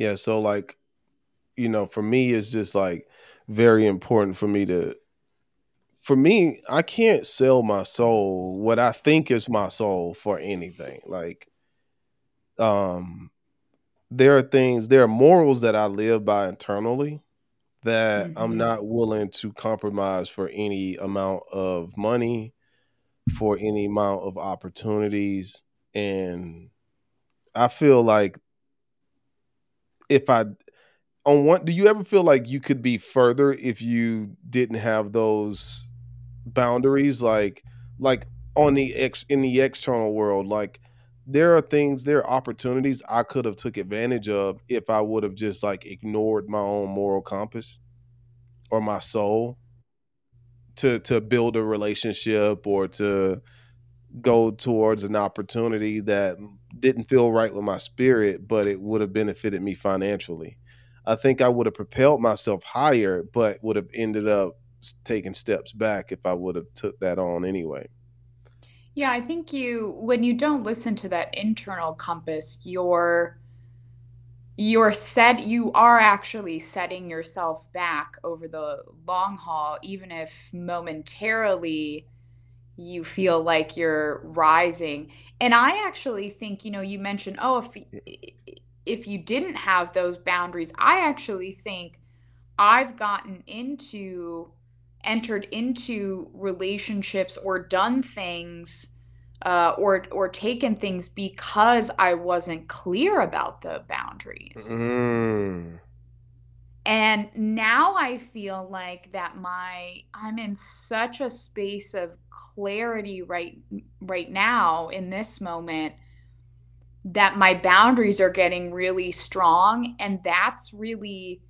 Yeah, so like, you know, for me it's just like very important for me to for me, I can't sell my soul, what I think is my soul for anything. Like um there are things, there are morals that I live by internally that mm-hmm. I'm not willing to compromise for any amount of money, for any amount of opportunities. And I feel like if I on one do you ever feel like you could be further if you didn't have those boundaries? Like like on the ex in the external world like there are things there are opportunities i could have took advantage of if i would have just like ignored my own moral compass or my soul to to build a relationship or to go towards an opportunity that didn't feel right with my spirit but it would have benefited me financially i think i would have propelled myself higher but would have ended up taking steps back if i would have took that on anyway yeah, I think you when you don't listen to that internal compass, you're you're set you are actually setting yourself back over the long haul even if momentarily you feel like you're rising. And I actually think, you know, you mentioned, oh, if if you didn't have those boundaries, I actually think I've gotten into entered into relationships or done things uh, or or taken things because I wasn't clear about the boundaries. Mm. And now I feel like that my I'm in such a space of clarity right right now in this moment that my boundaries are getting really strong and that's really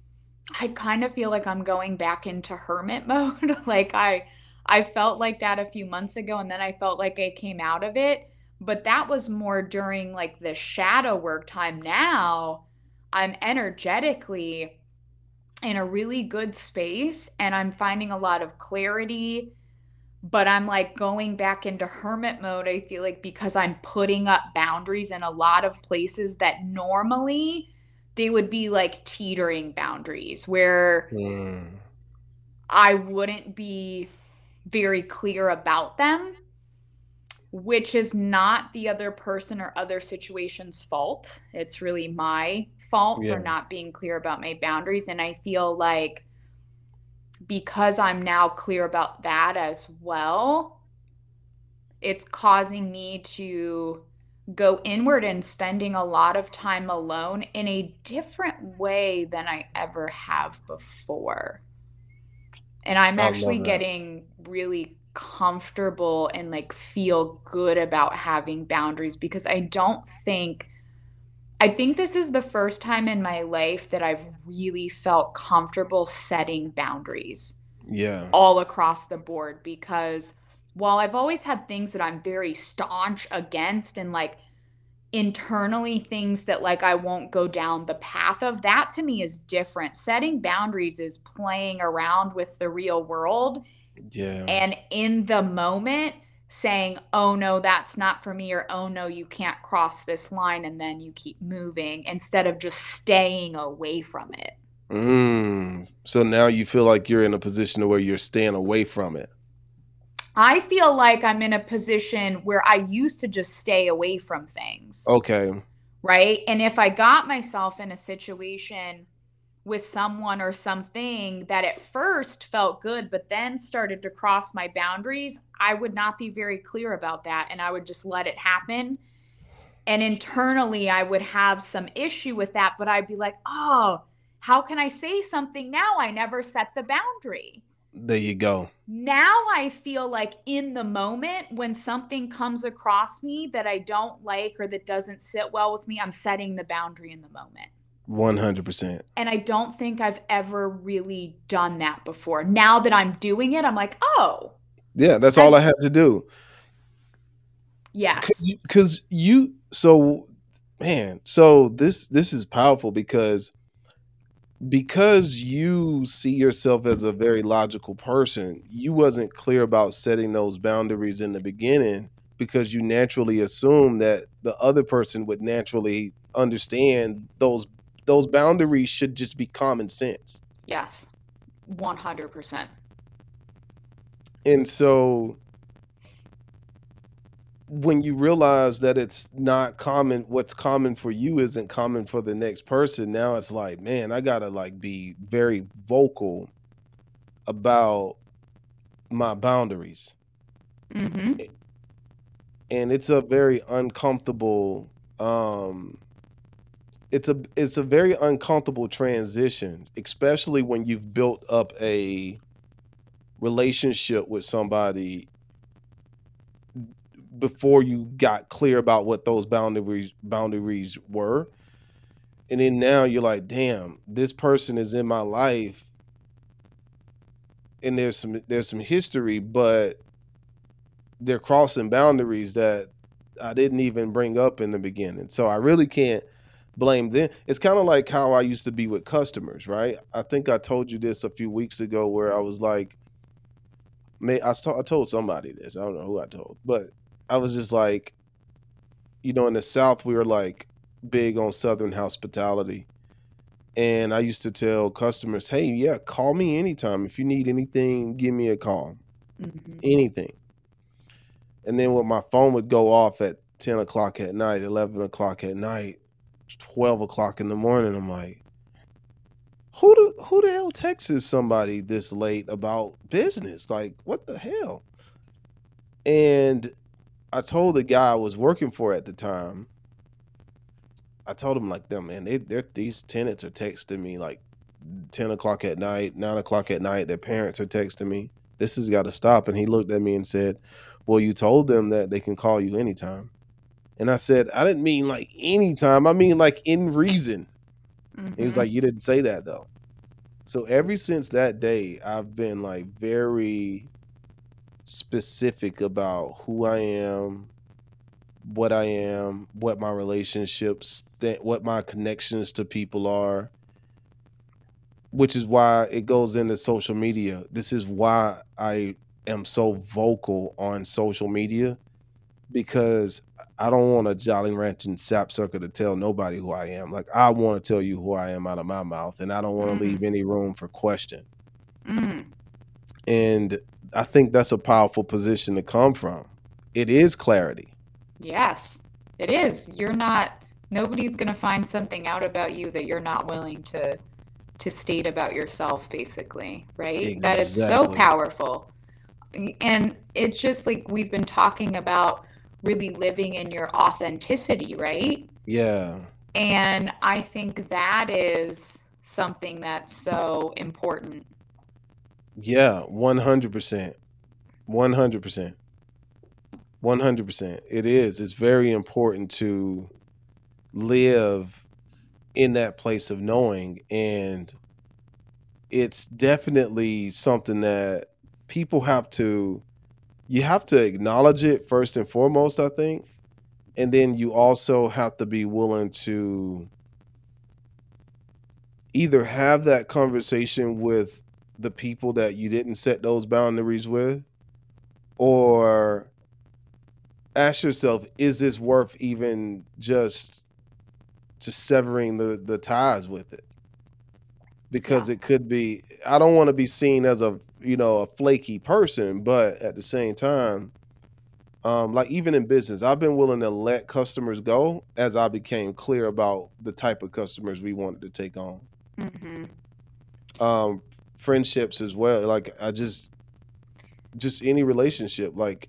I kind of feel like I'm going back into hermit mode. like I I felt like that a few months ago and then I felt like I came out of it. But that was more during like the shadow work time. Now I'm energetically in a really good space and I'm finding a lot of clarity. But I'm like going back into hermit mode, I feel like, because I'm putting up boundaries in a lot of places that normally they would be like teetering boundaries where mm. I wouldn't be very clear about them, which is not the other person or other situation's fault. It's really my fault yeah. for not being clear about my boundaries. And I feel like because I'm now clear about that as well, it's causing me to go inward and spending a lot of time alone in a different way than I ever have before. And I'm actually getting really comfortable and like feel good about having boundaries because I don't think I think this is the first time in my life that I've really felt comfortable setting boundaries. Yeah. All across the board because while I've always had things that I'm very staunch against and like internally things that like I won't go down the path of that to me is different. Setting boundaries is playing around with the real world. Yeah. And in the moment saying, "Oh no, that's not for me," or "Oh no, you can't cross this line," and then you keep moving instead of just staying away from it. Mm. So now you feel like you're in a position where you're staying away from it. I feel like I'm in a position where I used to just stay away from things. Okay. Right. And if I got myself in a situation with someone or something that at first felt good, but then started to cross my boundaries, I would not be very clear about that. And I would just let it happen. And internally, I would have some issue with that, but I'd be like, oh, how can I say something now? I never set the boundary. There you go. Now I feel like in the moment when something comes across me that I don't like or that doesn't sit well with me, I'm setting the boundary in the moment. 100%. And I don't think I've ever really done that before. Now that I'm doing it, I'm like, oh. Yeah, that's all I had to do. Yes. Cuz you so man, so this this is powerful because because you see yourself as a very logical person, you wasn't clear about setting those boundaries in the beginning because you naturally assume that the other person would naturally understand those those boundaries should just be common sense. Yes. 100%. And so when you realize that it's not common what's common for you isn't common for the next person now it's like man i gotta like be very vocal about my boundaries Mm-hmm. and it's a very uncomfortable um it's a it's a very uncomfortable transition especially when you've built up a relationship with somebody before you got clear about what those boundaries boundaries were. And then now you're like damn this person is in my life. And there's some there's some history but they're crossing boundaries that I didn't even bring up in the beginning. So I really can't blame them it's kind of like how I used to be with customers right I think I told you this a few weeks ago where I was like may I, saw, I told somebody this I don't know who I told but I was just like, you know, in the South, we were like big on Southern hospitality. And I used to tell customers, hey, yeah, call me anytime. If you need anything, give me a call. Mm-hmm. Anything. And then when my phone would go off at 10 o'clock at night, 11 o'clock at night, 12 o'clock in the morning, I'm like, who the, who the hell texts somebody this late about business? Like, what the hell? And I told the guy I was working for at the time. I told him like them, man, they they're these tenants are texting me like ten o'clock at night, nine o'clock at night. Their parents are texting me. This has got to stop. And he looked at me and said, Well, you told them that they can call you anytime. And I said, I didn't mean like anytime. I mean like in reason. Mm-hmm. He was like, You didn't say that though. So ever since that day, I've been like very specific about who I am, what I am, what my relationships, what my connections to people are. Which is why it goes into social media. This is why I am so vocal on social media because I don't want a jolly Rancher ranching sapsucker to tell nobody who I am. Like I want to tell you who I am out of my mouth, and I don't want to Mhm. leave any room for question. Mm. And I think that's a powerful position to come from. It is clarity. Yes, it is. You're not, nobody's going to find something out about you that you're not willing to to state about yourself, basically, right? That is so powerful. And it's just like we've been talking about really living in your authenticity, right? Yeah. And I think that is something that's so important. Yeah. 100%. 100%. 100%. It is. It's very important to live in that place of knowing. And it's definitely something that people have to, you have to acknowledge it first and foremost, I think. And then you also have to be willing to either have that conversation with the people that you didn't set those boundaries with or ask yourself is this worth even just just severing the the ties with it because Yeah. it could be i don't want to be seen as a you know a flaky person but at the same time um like even in business i've been willing to let customers go as i became clear about the type of customers we wanted to take on. Hmm um friendships as well like i just just any relationship like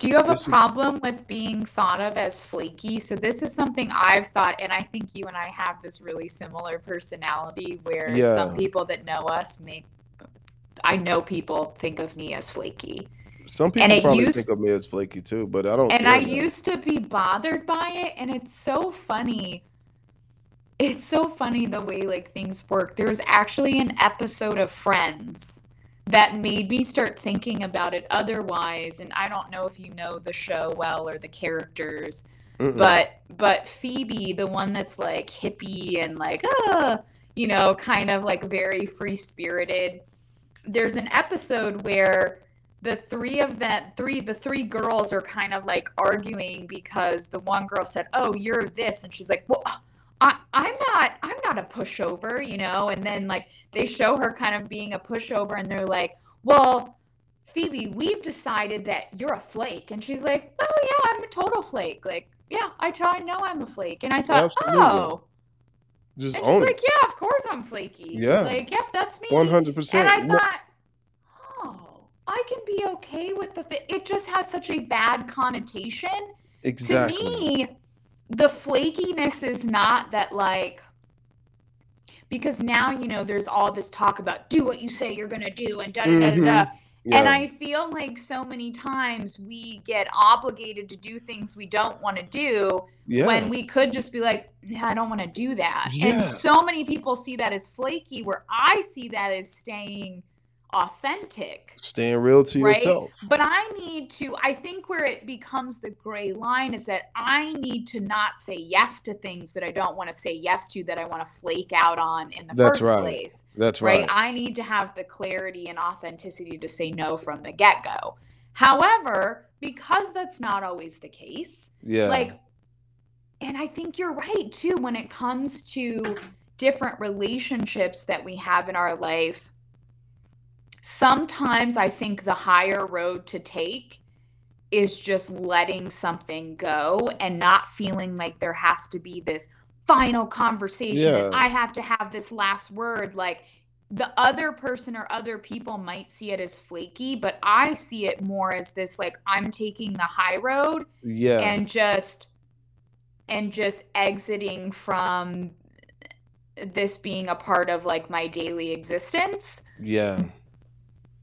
Do you have a problem with being thought of as flaky? So this is something I've thought, and I think you and I have this really similar personality where some people that know us make, I know people think of me as flaky. some people probably used- think of me as flaky too but i don't And I now. used to be bothered by it, and it's so funny. It's so funny the way like things work. There was actually an episode of Friends that made me start thinking about it otherwise, and I don't know if you know the show well or the characters, Mm-mm. but but Phoebe, the one that's like hippie and like ah, you know, kind of like very free-spirited. There's an episode where the three of that three the three girls are kind of like arguing because the one girl said, "Oh, you're this," and she's like, "Well, I I'm not i'm not a pushover, you know? And then like they show her kind of being a pushover and they're like, well, Phoebe, we've decided that you're a flake. And she's like, oh, yeah, I'm a total flake. Like, yeah, I, t- I know I'm a flake. And I thought, Absolutely. oh. Just and own she's like, yeah, of course I'm flaky. Yeah. Like, yep, that's me. 100%. And I thought, oh, I can be okay with the fit. It just has such a bad connotation. Exactly. To me, the flakiness is not that, like, because now, you know, there's all this talk about do what you say you're going to do and da da da da. Yeah. And I feel like so many times we get obligated to do things we don't want to do yeah. when we could just be like, I don't want to do that. Yeah. And so many people see that as flaky, where I see that as staying authentic. Staying real to right? yourself. But I need to, I think where it becomes the gray line is that I need to not say yes to things that I don't want to say yes to that I want to flake out on in the That's first right. place. That's right. right. I need to have the clarity and authenticity to say no from the get go. However, because that's not always the case, yeah. Like, and I think you're right too when it comes to different relationships that we have in our life sometimes I think the higher road to take is just letting something go and not feeling like there has to be this final conversation. Yeah. I have to have this last word. Like the other person or other people might see it as flaky, but I see it more as this like I'm taking the high road. Yeah. And just and just exiting from this being a part of like my daily existence. Yeah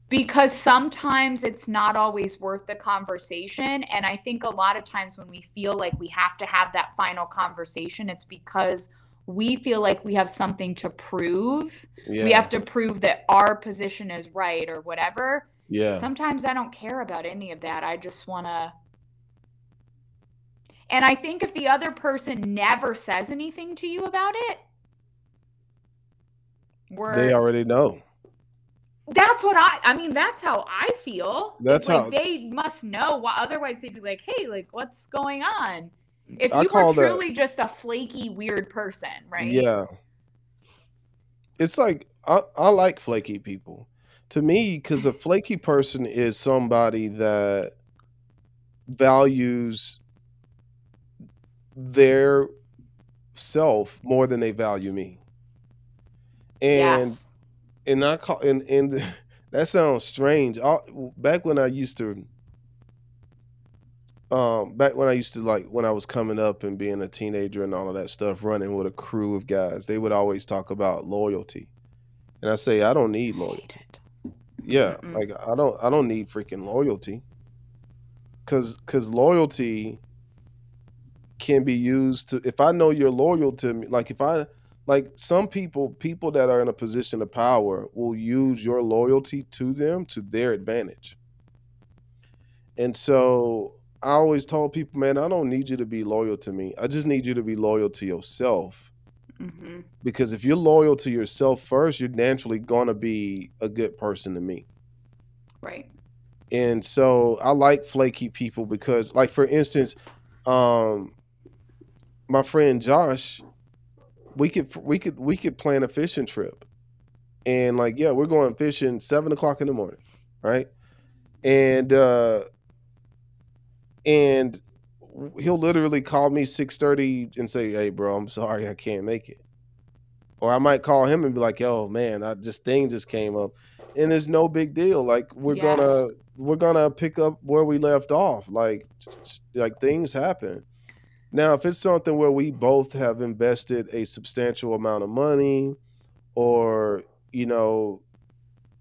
because sometimes it's not always worth the conversation. And i think a lot of times when we feel like we have to have that final conversation it's because we feel like we have something to prove. Yeah. we have to prove that our position is right or whatever. Yeah. Sometimes i don't care about any of that. I just want to and i think if the other person never says anything to you about it we're they already know that's what I. I mean, that's how I feel. That's like how they must know. Well, otherwise they'd be like, "Hey, like, what's going on?" If you were truly that, just a flaky, weird person, right? Yeah. It's like I, I like flaky people. To me, because a flaky person is somebody that values their self more than they value me. And yes and I call and and that sounds strange. I, back when I used to, um, back when I used to like when I was coming up and being a teenager and all of that stuff, running with a crew of guys, they would always talk about loyalty, and I say I don't need loyalty. Yeah, Mm-mm. like I don't I don't need freaking loyalty, cause cause loyalty can be used to if I know you're loyal to me, like if I like some people people that are in a position of power will use your loyalty to them to their advantage. And so i always told people man i don't need you to be loyal to me. I just need you to be loyal to yourself. Mm-hmm. because if you're loyal to yourself first you're naturally going to be a good person to me. Right. And so i like flaky people because like for instance um my friend josh we could we could we could plan a fishing trip. And like yeah we're going fishing seven o'clock in the morning right? And uh and he'll literally call me 6.30 and say hey bro i'm sorry i can't make it. Or i might call him and be like oh man i just thing just came up. And it's no big deal. Like we're yes. gonna we're gonna pick up where we left off. Like like things happen now, if it's something where we both have invested a substantial amount of money, or you know,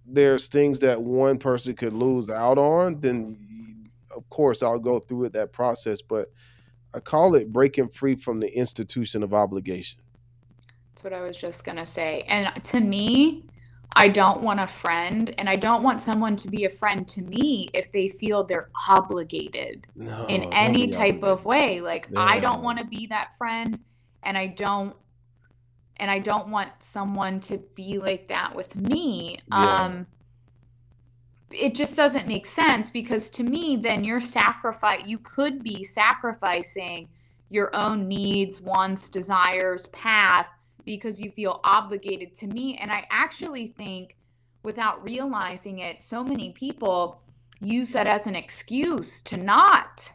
there's things that one person could lose out on, then of course I'll go through it that process. But I call it breaking free from the institution of obligation. That's what I was just gonna say. And to me, I don't want a friend and I don't want someone to be a friend to me if they feel they're obligated no, in any type of way. Like yeah. I don't want to be that friend and I don't and I don't want someone to be like that with me. Yeah. Um it just doesn't make sense because to me then you're sacrifice you could be sacrificing your own needs, wants, desires, path because you feel obligated to me. And I actually think, without realizing it, so many people use that as an excuse to not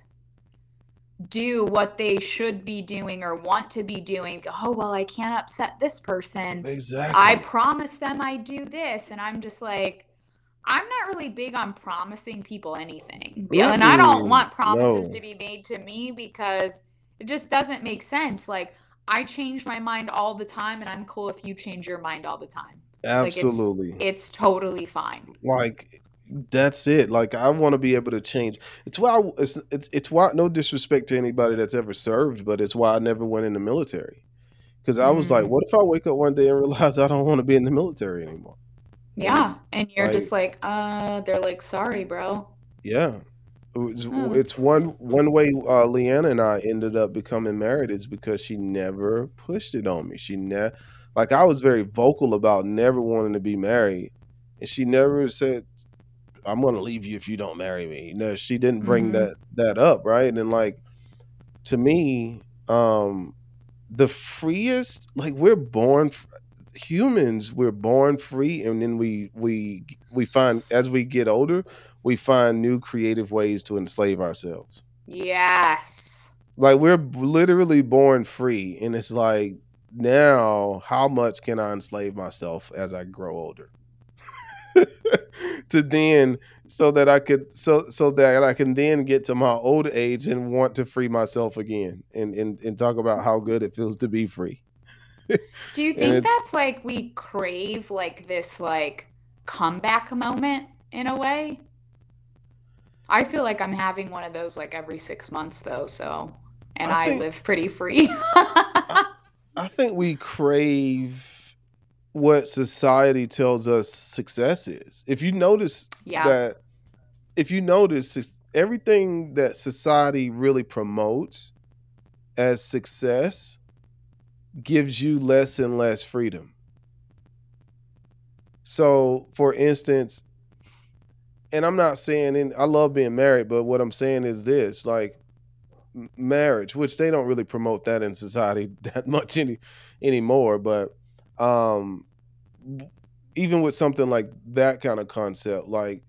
do what they should be doing or want to be doing. Oh, well, I can't upset this person. Exactly. I promise them I do this. And I'm just like, I'm not really big on promising people anything. Yeah, and I don't want promises no. to be made to me because it just doesn't make sense. Like I change my mind all the time and I'm cool if you change your mind all the time. Absolutely. Like it's, it's, totally fine. Like that's it. Like I want to be able to change. It's why I, it's, it's it's why no disrespect to anybody that's ever served, but it's why I never went in the military. Cuz I was like, mm. what if I wake up one day and realize I don't want to be in the military anymore? Yeah, and you're like, just like, uh, they're like, sorry, bro. Yeah, it's, oh, it's one one way uh, Leanna and I ended up becoming married is because she never pushed it on me. She never, like, I was very vocal about never wanting to be married, and she never said, "I'm going to leave you if you don't marry me." No, she didn't bring mm-hmm. that that up, right? And like, to me, um, the freest, like, we're born humans we're born free and then we we we find as we get older we find new creative ways to enslave ourselves. Yes. Like we're literally born free and it's like now how much can i enslave myself as i grow older? To then so that i could so so that i can then get to my old age and want to free myself again and and, and talk about how good it feels to be free. Do you think that's like we crave like this like comeback moment in a way? I feel like I'm having one of those like every six months though, so and I, think, I live pretty free. I, I think we crave what society tells us success is. If you notice yeah. that if you notice everything that society really promotes as success gives you less and less freedom. So, for instance, and I'm not saying in, I love being married, but what I'm saying is this like marriage, which they don't really promote that in society that much any anymore, but um even with something like that kind of concept, like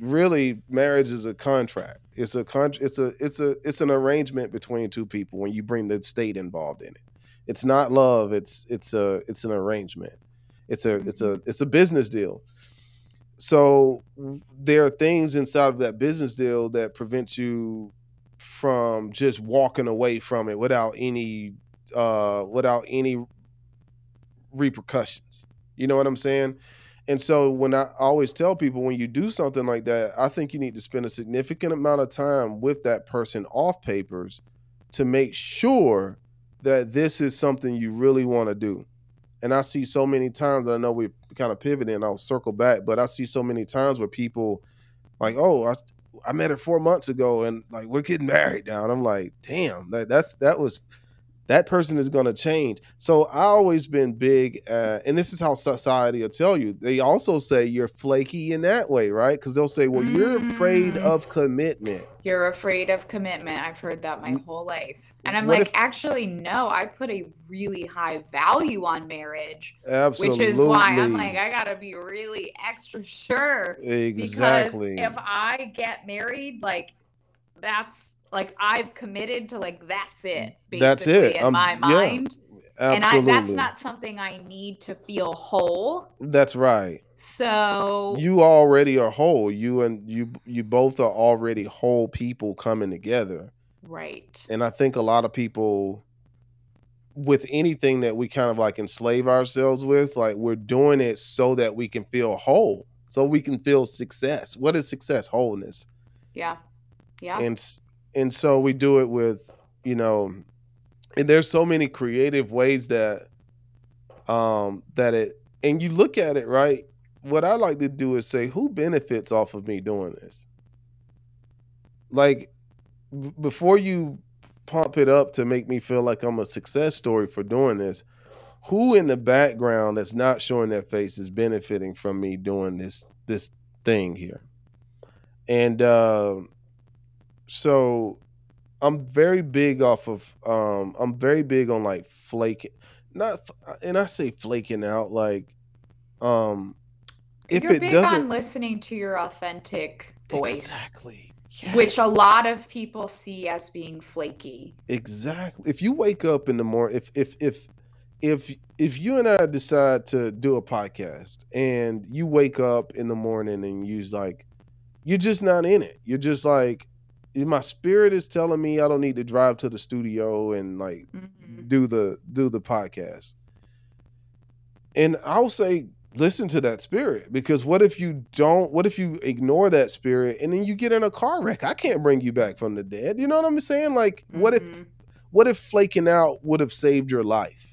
really marriage is a contract. It's a con- it's a it's a it's an arrangement between two people when you bring the state involved in it. It's not love. It's it's a it's an arrangement. It's a it's a it's a business deal. So there are things inside of that business deal that prevent you from just walking away from it without any uh without any repercussions. You know what I'm saying? And so when I always tell people when you do something like that, I think you need to spend a significant amount of time with that person off papers to make sure that this is something you really want to do. And I see so many times, I know we kind of pivoting, I'll circle back, but I see so many times where people like, oh, I, I met her four months ago and like we're getting married now. And I'm like, damn, that that's that was that person is going to change. So I always been big, uh, and this is how society will tell you. They also say you're flaky in that way, right? Because they'll say, "Well, mm. you're afraid mm. of commitment." You're afraid of commitment. I've heard that my whole life, and I'm what like, if, actually, no. I put a really high value on marriage, absolutely, which is why I'm like, I gotta be really extra sure. Exactly. Because if I get married, like, that's like I've committed to like that's it. that's it in um, my mind. Yeah, and I, that's not something I need to feel whole. That's right. So you already are whole. You and you you both are already whole people coming together. Right. And I think a lot of people with anything that we kind of like enslave ourselves with, like we're doing it so that we can feel whole, so we can feel success. What is success? Wholeness. Yeah. Yeah. And and so we do it with you know and there's so many creative ways that um that it and you look at it right? What i like to do is say who benefits off of me doing this? Like b- before you pump it up to make me feel like i'm a success story for doing this who in the background that's not showing their face is benefiting from me doing this this thing here? And uh so I'm very big off of um I'm very big on like flaking not and I say flaking out like um if You're it big doesn't on listening to your authentic voice. Exactly. Yes. Which a lot of people see as being flaky. Exactly. If you wake up in the morning, if if if if if you and I decide to do a podcast and you wake up in the morning and you're like, you're just not in it. You're just like, my spirit is telling me I don't need to drive to the studio and like mm-hmm. do the do the podcast. And I'll say listen to that spirit because what if you don't what if you ignore that spirit and then you get in a car wreck i can't bring you back from the dead you know what i'm saying like mm-hmm. what if mm-hmm. what if flaking out would have saved your life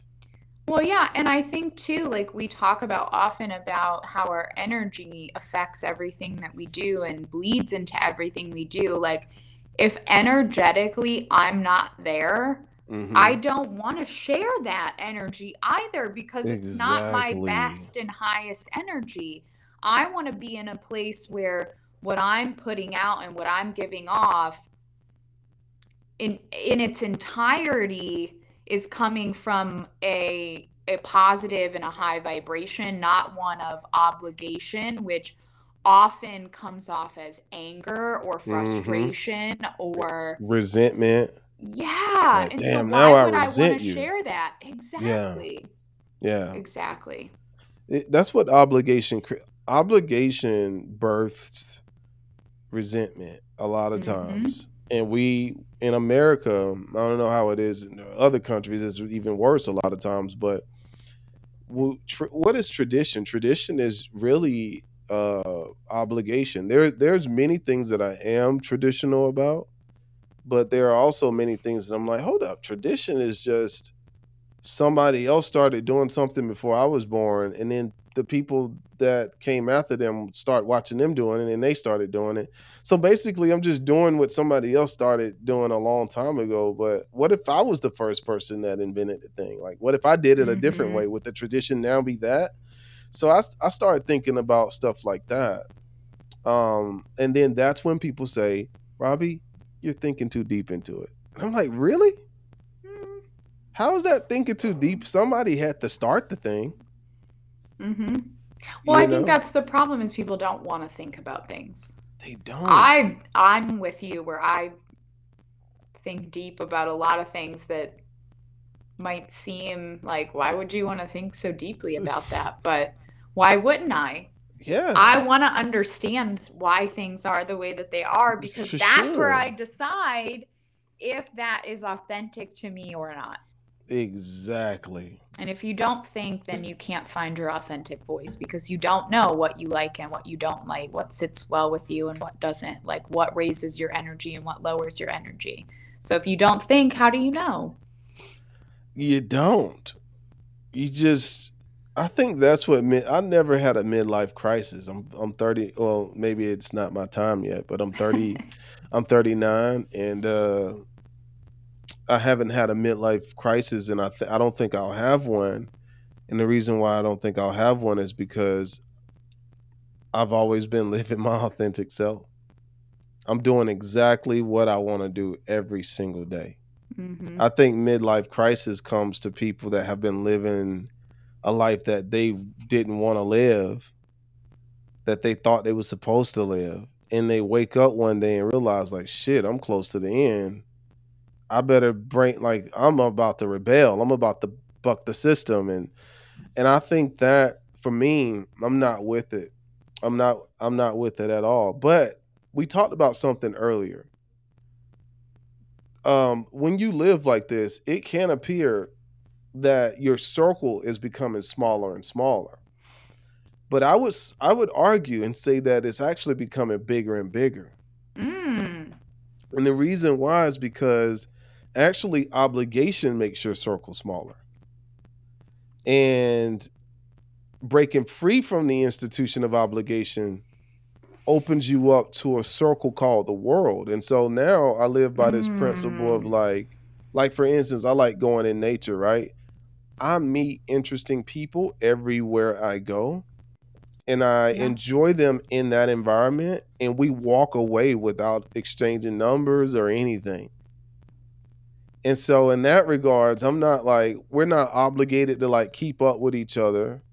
well yeah and i think too like we talk about often about how our energy affects everything that we do and bleeds into everything we do like if energetically i'm not there Mm-hmm. I don't want to share that energy either because exactly. it's not my best and highest energy. I want to be in a place where what I'm putting out and what I'm giving off in in its entirety is coming from a a positive and a high vibration, not one of obligation, which often comes off as anger or mm-hmm. frustration mm-hmm. or resentment yeah. Like, and damn, so now I resent I you. Share that exactly. Yeah. yeah. Exactly. It, that's what obligation obligation births resentment a lot of mm-hmm. times, and we in America, I don't know how it is in other countries. It's even worse a lot of times, but what is tradition? Tradition is really uh obligation. There, there's many things that I am traditional about but there are also many things that I'm like, hold up, tradition is just somebody else started doing something before I was born, and then the people that came after them start watching them doing it, and they started doing it. So basically, I'm just doing what somebody else started doing a long time ago. But what if I was the first person that invented the thing? Like, what if I did it a mm-hmm. different way? Would the tradition now be that? So I, I started thinking about stuff like that. Um, and then that's when people say, Robbie, you're thinking too deep into it. And I'm like, really? Mm. How is that thinking too deep? Somebody had to start the thing. Mm-hmm. Well, you I know? think that's the problem is people don't want to think about things. They don't. I I'm with you where I think deep about a lot of things that might seem like why would you want to think so deeply about that? But why wouldn't I? yeah i want to understand why things are the way that they are because For that's sure. where i decide if that is authentic to me or not exactly and if you don't think then you can't find your authentic voice because you don't know what you like and what you don't like what sits well with you and what doesn't like what raises your energy and what lowers your energy so if you don't think how do you know you don't you just I think that's what mid, I never had a midlife crisis. I'm I'm 30. Well, maybe it's not my time yet, but I'm 30. I'm 39, and uh, I haven't had a midlife crisis, and I th- I don't think I'll have one. And the reason why I don't think I'll have one is because I've always been living my authentic self. I'm doing exactly what I want to do every single day. Mm-hmm. I think midlife crisis comes to people that have been living a life that they didn't want to live, that they thought they were supposed to live, and they wake up one day and realize, like, shit, I'm close to the end. I better bring like I'm about to rebel. I'm about to buck the system, and and I think that for me, I'm not with it. I'm not. I'm not with it at all. But we talked about something earlier. Um, when you live like this, it can appear that your circle is becoming smaller and smaller. But I would I would argue and say that it's actually becoming bigger and bigger. Mm. And the reason why is because actually obligation makes your circle smaller. And breaking free from the institution of obligation opens you up to a circle called the world. And so now I live by this mm. principle of mm. like like for instance, I like going in nature, right? I meet interesting people everywhere I go. And I yeah. enjoy them in that environment. And we walk away without exchanging numbers or anything. And so in that regards, I'm not like we're not obligated to like keep up with each other.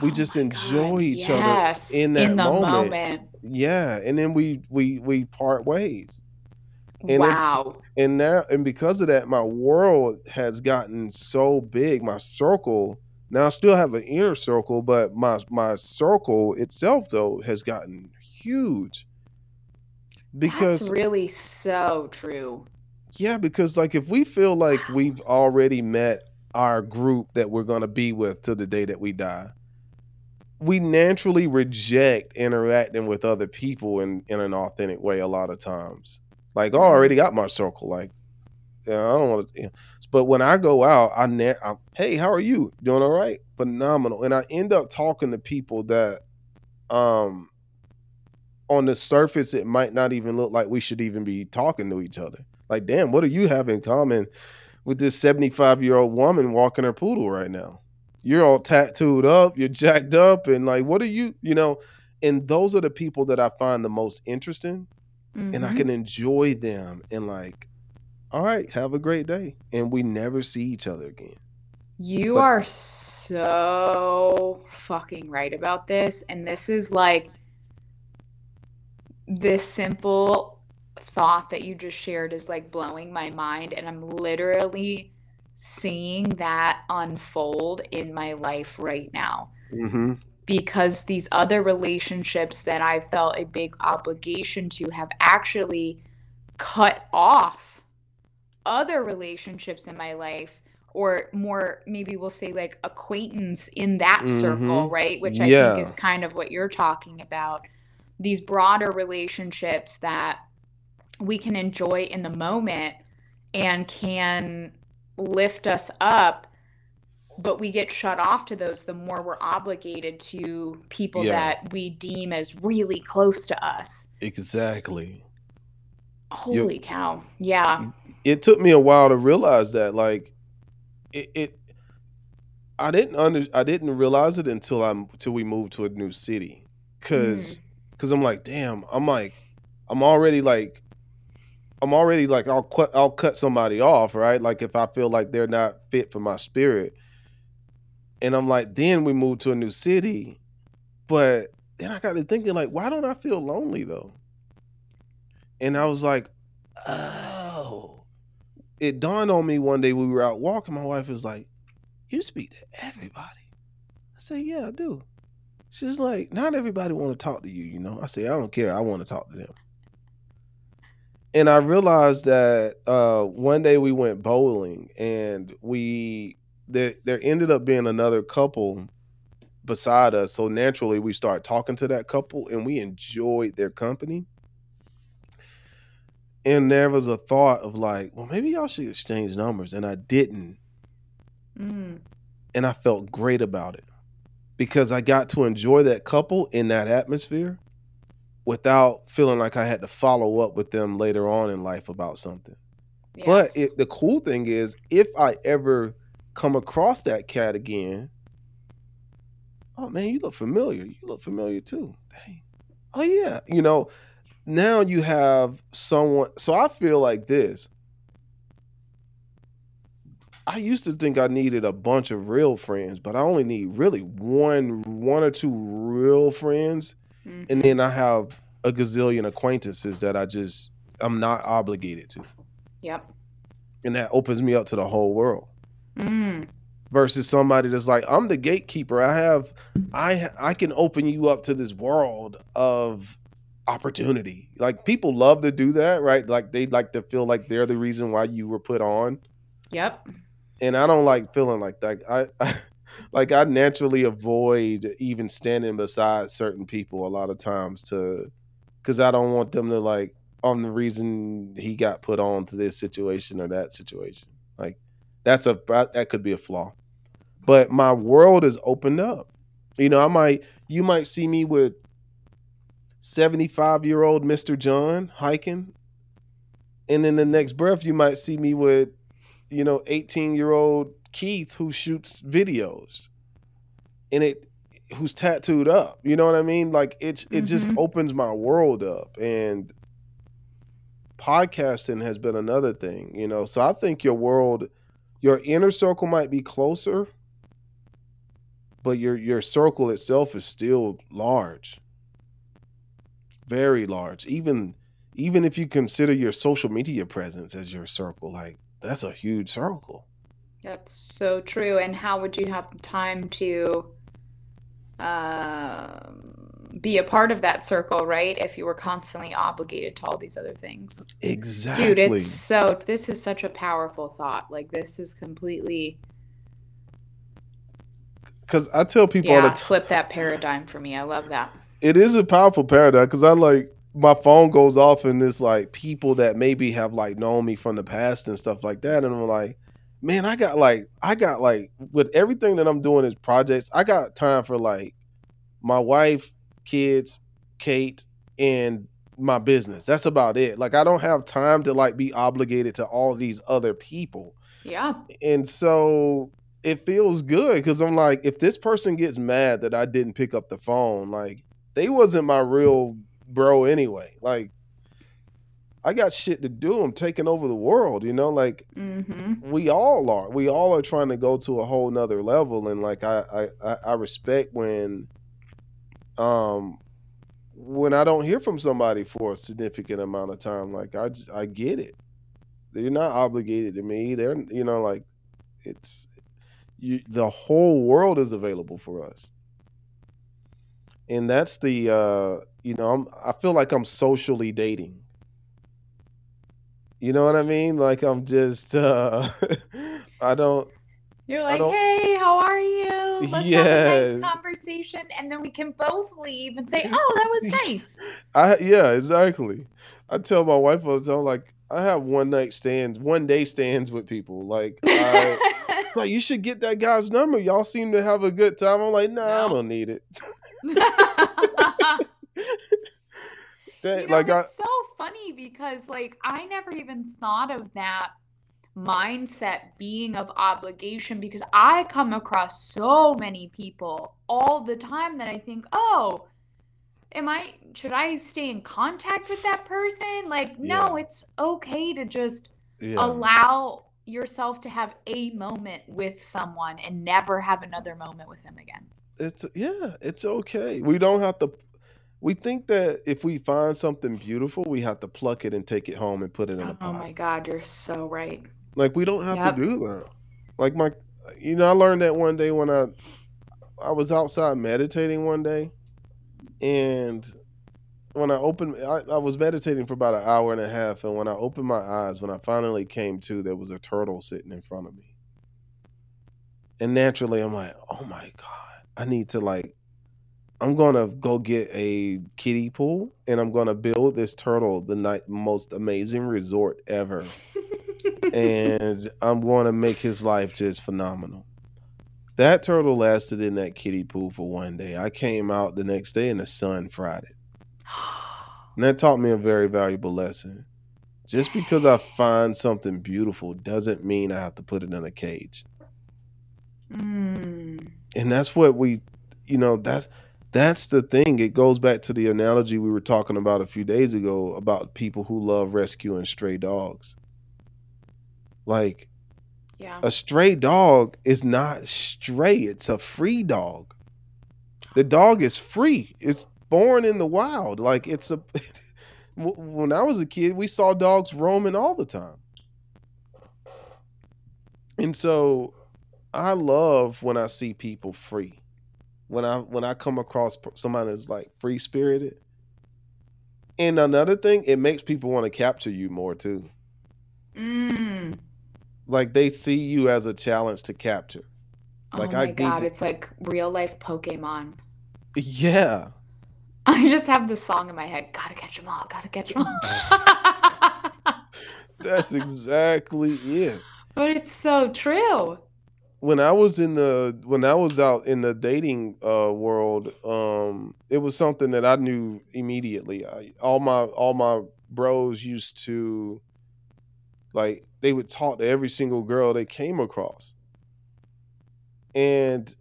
We Oh just enjoy god, each other yes, in that in the moment. moment. Yeah, and then we we we part ways. And it's Wow. and now and because of that, my world has gotten so big. My circle now I still have an inner circle, but my my circle itself though has gotten huge. That's Because really so true. Yeah, because like if we feel like we've already met our group that we're gonna be with till the day that we die, we naturally reject interacting with other people in, in an authentic way a lot of times. Like, oh, I already Mhm. got my circle. Like, yeah, I don't want to. But when I go out, I, ne- I hey, how are you? Doing all right? Phenomenal. And I end up talking to people that, um, on the surface, it might not even look like we should even be talking to each other. Like, damn, what do you have in common with this 75 year old woman walking her poodle right now? You're all tattooed up, you're jacked up, and like, what are you, you know? And those are the people that I find the most interesting, and I Mhm. can enjoy them and like, all right, have a great day. And we never see each other again. You But are so fucking right about this. And this is like this simple thought that you just shared is like blowing my mind. And I'm literally seeing that unfold in my life right now. hmm Because these other relationships that I felt a big obligation to have actually cut off other relationships in my life or more maybe we'll say like acquaintance in that circle hmm right which i think is kind of what you're talking about these broader relationships that we can enjoy in the moment and can lift us up but we get shut off to those the more we're obligated to people Yeah. that we deem as really close to us Exactly. Holy cow yeah it took me a while to realize that like it, it I didn't under I didn't realize it until I'm until we moved to a new city. mm. Cause cause I'm like, damn, I'm like I'm already like I'm already like I'll cut I'll cut somebody off, right? Like if I feel like they're not fit for my spirit. And I'm like, then we move to a new city. But then I got to thinking, like, why don't I feel lonely though? And I was like, oh. It dawned on me one day we were out walking. My wife was like, You speak to everybody. I said, Yeah, I do. She's like, Not everybody want to talk to you, you know. I said, I don't care. I want to talk to them. And I realized that uh, one day we went bowling and we there there ended up being another couple beside us. So naturally we started talking to that couple and we enjoyed their company. And there was a thought of like, well, maybe y'all should exchange numbers. And I didn't. Mm. And I felt great about it because I got to enjoy that couple in that atmosphere without feeling like I had to follow up with them later on in life about something. But it, the cool thing is, if I ever come across that cat again, oh man, you look familiar. You look familiar too. Dang. Oh yeah. You know, now you have someone. So I feel like this. I used to think I needed a bunch of real friends, but I only need really one, one or two real friends, and Mhm. then I have a gazillion acquaintances that I just I'm not obligated to, Yep. and that opens me up to the whole world. Mm. versus somebody that's like I'm the gatekeeper. I have I I can open you up to this world of opportunity. Like people love to do that, right? Like they like to feel like they're the reason why you were put on. Yep. And I don't like feeling like that. I, I like I naturally avoid even standing beside certain people a lot of times to cuz I don't want them to like I'm the reason he got put on to this situation or that situation. Like that's a that could be a flaw. But my world is opened up. You know, I might you might see me with 75 year old Mr. John hiking. And in the next breath, you might see me with, you know, 18 year old Keith who shoots videos. And it who's tattooed up. You know what I mean? Like it's it just Mhm. opens my world up. And podcasting has been another thing, you know. So I think your world, your inner circle might be closer, but your your circle itself is still large. Very large. Even even if you consider your social media presence as your circle, like that's a huge circle. That's so true. And how would you have the time to um, be a part of that circle, right? If you were constantly obligated to all these other things. Exactly. Dude, it's so, this is such a powerful thought. Like, this is completely. Because I tell people all Yeah, the time, flip that paradigm for me. I love that. it is a powerful paradigm because I like my phone goes off and it's like people that maybe have like known me from the past and stuff like that, and I'm like, man, I got like I got like with everything that I'm doing as projects, I got time for like my wife, kids, Kate, and my business. That's about it. Like I don't have time to like be obligated to all these other people Yeah. and so it feels good because I'm like, if this person gets mad that I didn't pick up the phone, like they wasn't my real bro anyway. Like I got shit to do. I'm taking over the world, you know. Like Mm-hmm. we all are. We all are trying to go to a whole nother level, and like I I I respect when, um, when I don't hear from somebody for a significant amount of time. Like I I get it. They're not obligated to me. They're you know like it's you the whole world is available for us and that's the uh you know I'm, i feel like i'm socially dating you know what i mean like i'm just uh i don't You're like, don't- hey, how are you? Let's have a nice conversation. And then we can both leave and say, oh, that was nice. i yeah exactly i tell my wife all the time like i have one night stands one day stands with people like I, like you should get that guy's number y'all seem to have a good time i'm like nah i don't need it That- You know, like i it's so funny because like I never even thought of that mindset being of obligation because I come across so many people all the time that I think, "Oh, am I should I stay in contact with that person?" Like, no, Yeah. it's okay to just yeah. allow yourself to have a moment with someone and never have another moment with them again. it's yeah it's okay we don't have to we think that if we find something beautiful we have to pluck it and take it home and put it in a Oh pot my god, you're so right. like we don't have Yep. to do that like my you know i learned that one day when i i was outside meditating one day and when i opened I, I was meditating for about an hour and a half and when i opened my eyes when i finally came to there was a turtle sitting in front of me and naturally i'm like oh my god i need to like i'm gonna go get a kiddie pool and i'm gonna build this turtle the night most amazing resort ever. And i'm gonna make his life just phenomenal. That turtle lasted in that kiddie pool for one day. I came out the next day and the sun fried it. And that taught me a very valuable lesson. Just because i find something beautiful doesn't mean i have to put it in a cage. Mm. and that's what we you know that's that's the thing. It goes back to the analogy we were talking about a few days ago about people who love rescuing stray dogs. Like Yeah. a stray dog is not stray it's a free dog. The dog is free it's born in the wild like it's a when i was a kid we saw dogs roaming all the time. And so i love when i see people free when i when i come across somebody that's like free spirited and another thing it makes people want to capture you more too Mm. like they see you as a challenge to capture Like, oh I my need god, to- it's like real life Pokemon. yeah I just have this song in my head. Gotta catch them all. Gotta catch them all. That's exactly it. but it's so true. When I was in the when I was out in the dating uh, world, um, it was something that I knew immediately. I, all my all my bros used to like they would talk to every single girl they came across, and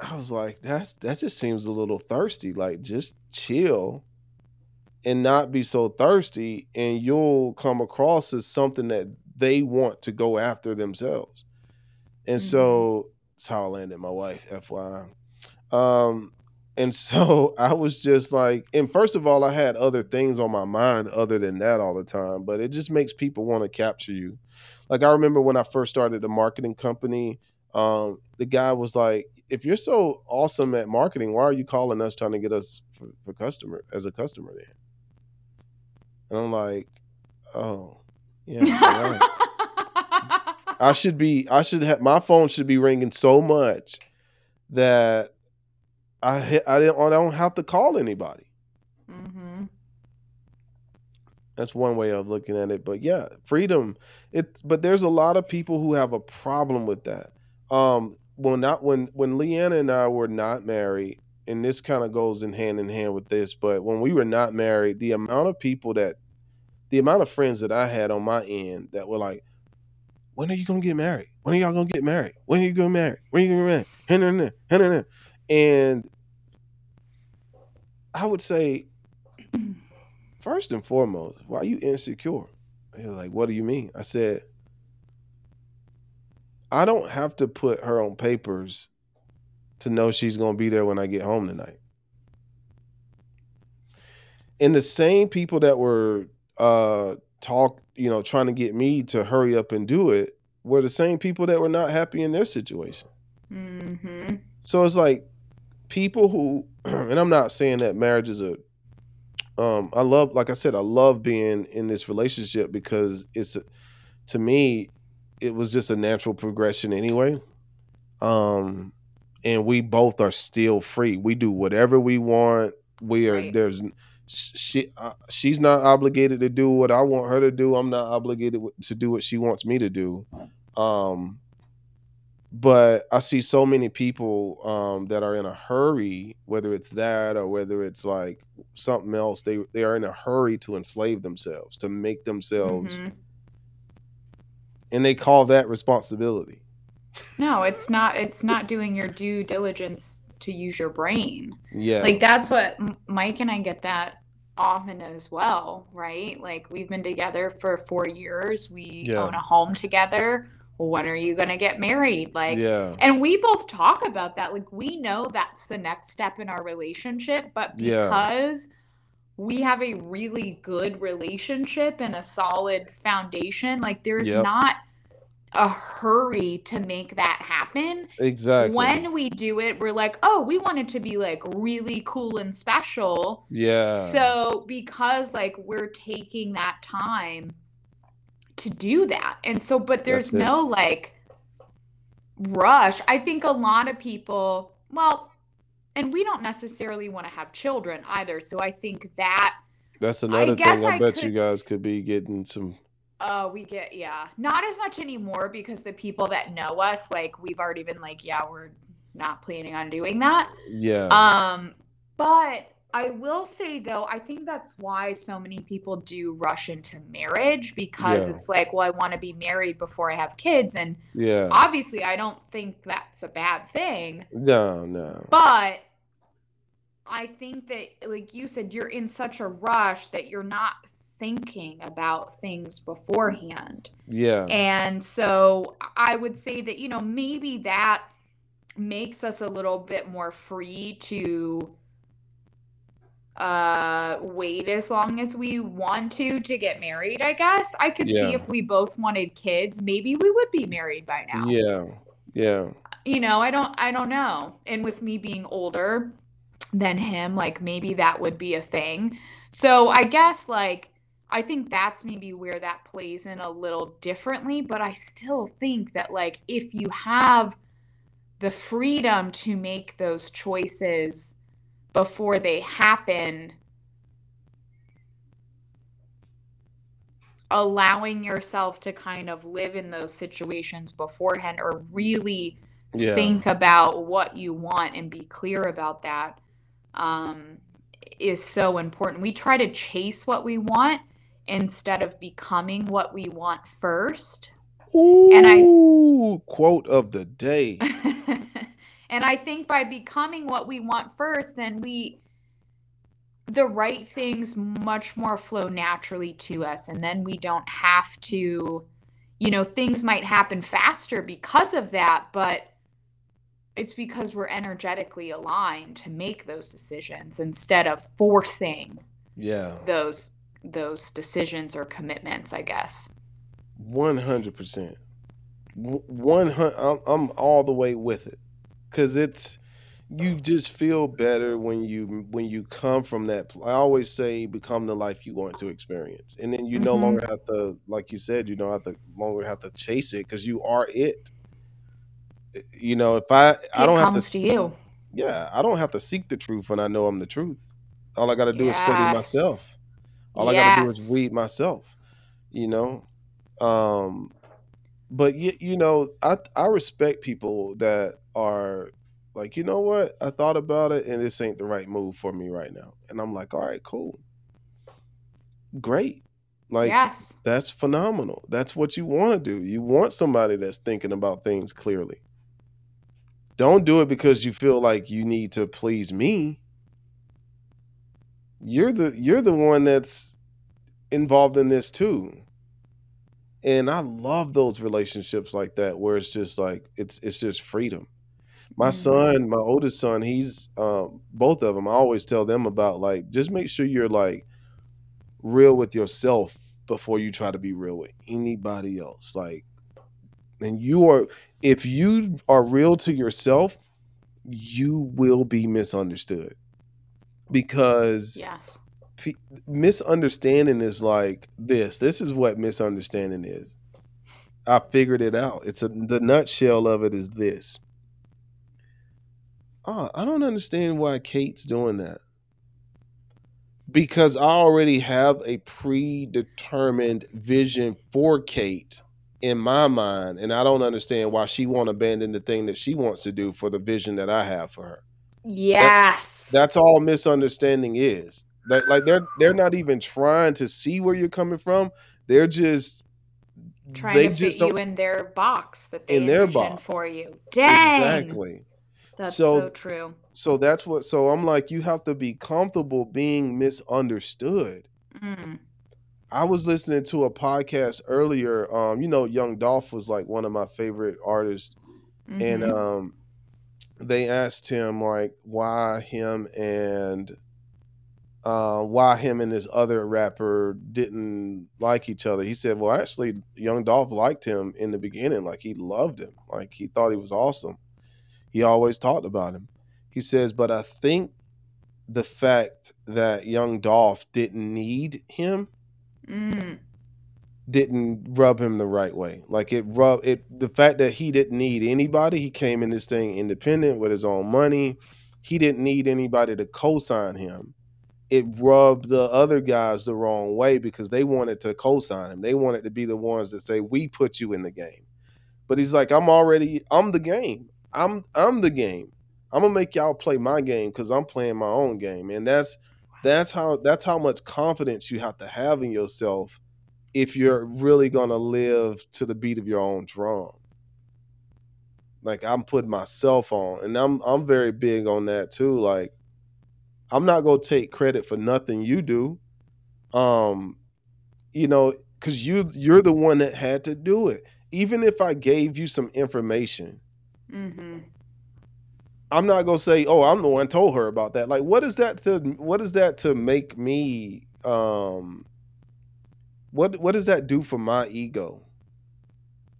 I was like, that's that just seems a little thirsty. Like just chill and not be so thirsty and you'll come across as something that they want to go after themselves and Mhm. so it's how i landed my wife fyi um and so i was just like and first of all i had other things on my mind other than that all the time but it just makes people want to capture you like i remember when i first started the marketing company um the guy was like if you're so awesome at marketing why are you calling us trying to get us for, for customer as a customer then and i'm like oh yeah right. I should be I should have my phone should be ringing so much that I I don't I don't have to call anybody. hmm That's one way of looking at it. But yeah, freedom. It but there's a lot of people who have a problem with that. Um Well, not when when Leanna and I were not married, and this kind of goes in hand in hand with this, but when we were not married, the amount of people that the amount of friends that I had on my end that were like, when are you gonna get married? When are y'all gonna get married? When are you gonna marry? When are you gonna marry? And I would say, first and foremost, why are you insecure? He was like, what do you mean? I said, I don't have to put her on papers to know she's gonna be there when I get home tonight. And the same people that were uh talk, you know, trying to get me to hurry up and do it were the same people that were not happy in their situation. hmm So it's like people who, and I'm not saying that marriage is a, um, I love, like I said, I love being in this relationship because it's, to me, it was just a natural progression anyway. Um, and we both are still free. We do whatever we want. We are Right. there's she uh, she's not obligated to do what I want her to do. I'm not obligated to do what she wants me to do. Um, but I see so many people um, that are in a hurry, whether it's that or whether it's like something else. They they are in a hurry to enslave themselves, to make themselves, Mhm. and they call that responsibility. No, it's not. It's not doing your due diligence to use your brain. Yeah, Like that's what Mike and I get that often as well, right? Like we've been together for four years. We Yeah. own a home together. When are you gonna get married? Like, yeah, and we both talk about that. Like we know that's the next step in our relationship, but Yeah. because we have a really good relationship and a solid foundation, like there's Yep. not a hurry to make that happen. exactly. When we do it, we're like, oh, we want it to be like really cool and special. yeah, So, because like we're taking that time to do that. And so, but there's no like rush. I think a lot of people, well, and we don't necessarily want to have children either. So, I think that that's another guess thing. I, I bet you guys could be getting some. Uh, we get yeah, not as much anymore because the people that know us, like we've already been like, yeah, we're not planning on doing that. Yeah, Um, but I will say though, I think that's why so many people do rush into marriage because Yeah. it's like, well, I want to be married before I have kids, and yeah. obviously, I don't think that's a bad thing, no, no. but. I think that, like you said, you're in such a rush that you're not thinking about things beforehand. Yeah, And so I would say that, you know, maybe that makes us a little bit more free to uh wait as long as we want to to get married, I guess. I could see if we both wanted kids, maybe we would be married by now. yeah, yeah. You know, I don't I don't know. And with me being older than him, like maybe that would be a thing. So I guess like I think that's maybe where that plays in a little differently, but I still think that like if you have the freedom to make those choices before they happen, allowing yourself to kind of live in those situations beforehand or really Yeah. think about what you want and be clear about that um, is so important. We try to chase what we want instead of becoming what we want first. And I- quote of the day. and I think by becoming what we want first, then we the right things much more flow naturally to us and then we don't have to you know things might happen faster because of that but it's because we're energetically aligned to make those decisions instead of forcing yeah those those decisions or commitments i guess. 100% 100 I'm, I'm all the way with it. Because it's you just feel better when you when you come from that i always say become the life you want to experience. And then you no mm-hmm. longer have to like you said you don't have to longer have to chase it because you are it. You know if i i don't have to to you. Yeah i don't have to seek the truth when i know i'm the truth. All i got to do is study myself all i got to do is weed myself you know um but you, you know i i respect people that are like, you know what? I thought about it and this ain't the right move for me right now. And I'm like, all right, cool. Great. Like yes. that's phenomenal. That's what you want to do. You want somebody that's thinking about things clearly. Don't do it because you feel like you need to please me. You're the you're the one that's involved in this too. And I love those relationships like that where it's just like it's it's just freedom my mm-hmm. son, my oldest son, he's um, both of them. I always tell them about like just make sure you're like real with yourself before you try to be real with anybody else. Like, and you are if you are real to yourself, you will be misunderstood because yes, misunderstanding is like this. This is what misunderstanding is. I figured it out. It's a the nutshell of it is this oh, I don't understand why Kate's doing that. Because I already have a predetermined vision for Kate in my mind, and I don't understand why she won't abandon the thing that she wants to do for the vision that I have for her. Yes. That's, that's all misunderstanding is. That like they're they're not even trying to see where you're coming from. They're just trying to fit you in their box that they in their box. for you. Dang. Exactly. That's so, so true. So that's what. So I'm like, you have to be comfortable being misunderstood. Mm. I was listening to a podcast earlier. Um, you know, Young Dolph was like one of my favorite artists, mm-hmm. and um, they asked him like why him and uh, why him and this other rapper didn't like each other. He said, "Well, actually, Young Dolph liked him in the beginning. Like he loved him. Like he thought he was awesome." He always talked about him. He says, but I think the fact that young Dolph didn't need him mm. Didn't rub him the right way. Like it rub it the fact that he didn't need anybody, he came in this thing independent with his own money. He didn't need anybody to co-sign him. It rubbed the other guys the wrong way because they wanted to co-sign him. They wanted to be the ones that say, We put you in the game. But he's like, I'm already I'm the game. I'm I'm the game. I'm gonna make y'all play my game because I'm playing my own game, and that's that's how that's how much confidence you have to have in yourself if you're really gonna live to the beat of your own drum. Like I'm putting myself on, and I'm I'm very big on that too. Like I'm not gonna take credit for nothing you do. Um, you know, because you you're the one that had to do it. Even if I gave you some information Mm-hmm. I'm not gonna say, "Oh, I'm the one told her about that." Like, what is that to? What is that to make me? Um, what what does that do for my ego?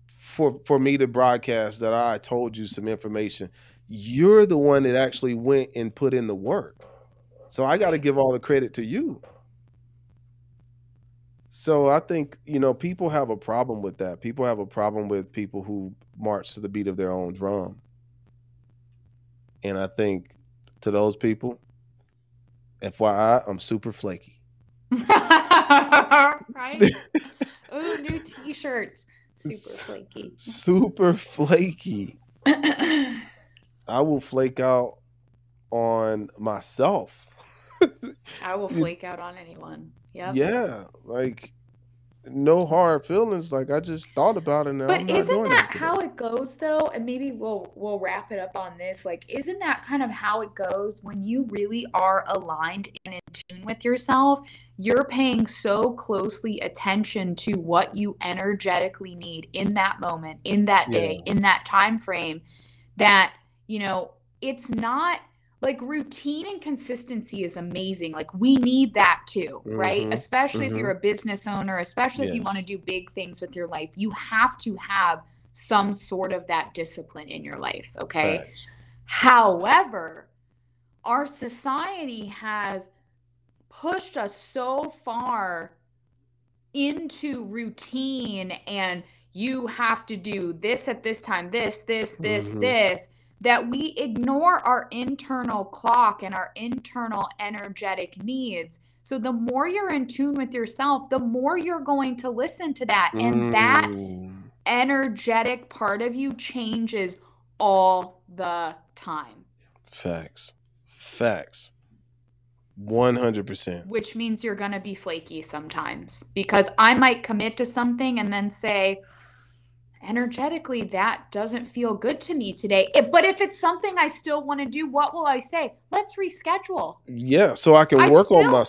For for me to broadcast that I told you some information, you're the one that actually went and put in the work. So I got to give all the credit to you. So I think, you know, people have a problem with that. People have a problem with people who march to the beat of their own drum. And I think to those people, FYI, I'm super flaky. right? oh, new t-shirts. Super flaky. Super flaky. I will flake out on myself. I will flake out on anyone. Yeah. Yeah. Like no hard feelings. Like I just thought about it. And but isn't that how it goes though? And maybe we'll we'll wrap it up on this. Like, isn't that kind of how it goes when you really are aligned and in tune with yourself, you're paying so closely attention to what you energetically need in that moment, in that day, Yeah. in that time frame that, you know, it's not like routine and consistency is amazing. Like we need that too, right? Mhm, Especially if mhm. you're a business owner, especially if you want to do big things with your life. You have to have some sort of that discipline in your life, okay? Facts. However, our society has pushed us so far into routine and you have to do this at this time, this, this, this, Mhm. this, that we ignore our internal clock and our internal energetic needs. So the more you're in tune with yourself, the more you're going to listen to that. And that Mm, energetic part of you changes all the time, facts. Facts. 100%. which means you're going to be flaky sometimes because I might commit to something and then say, energetically, that doesn't feel good to me today. If- But if it's something I still want to do, what will I say? Let's reschedule. Yeah, so I can I work on still- my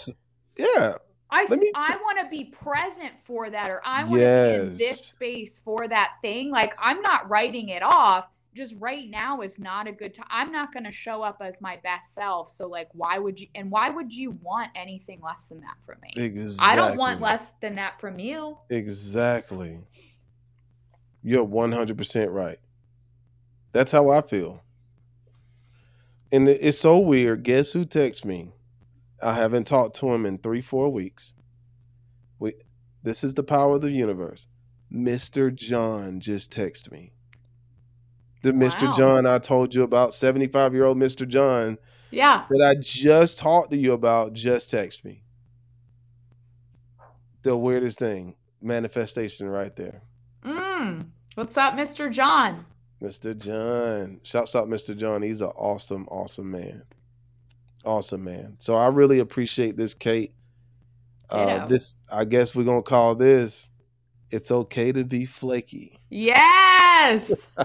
Yeah, I, me- I want to be present for that, or I want to be in this space for that thing. Like, I'm not writing it off. Just right now is not a good time. I'm not going to show up as my best self. So, like, why would you? And why would you want anything less than that from me? exactly. I don't want less than that from you. Exactly. You're 100% right. That's how I feel. And it's so weird. Guess who texts me? I haven't talked to him in three, four weeks. We, this is the power of the universe. Mr. John just texted me. The Mr. John I told you about, 75 year old Mr. John Yeah. that I just talked to you about, just text me. The weirdest thing. Manifestation right there. Mm. What's up, Mr. John? Mr. John. Shouts out Mr. John. He's an awesome, awesome man. Awesome man. So I really appreciate this, Kate. Uh, this I guess we're gonna call this It's Okay to Be Flaky. Yes.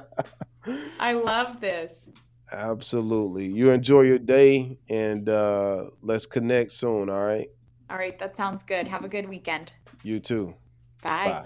I love this. Absolutely. You enjoy your day and uh let's connect soon, all right? All right. That sounds good. Have a good weekend. You too. Bye. Bye.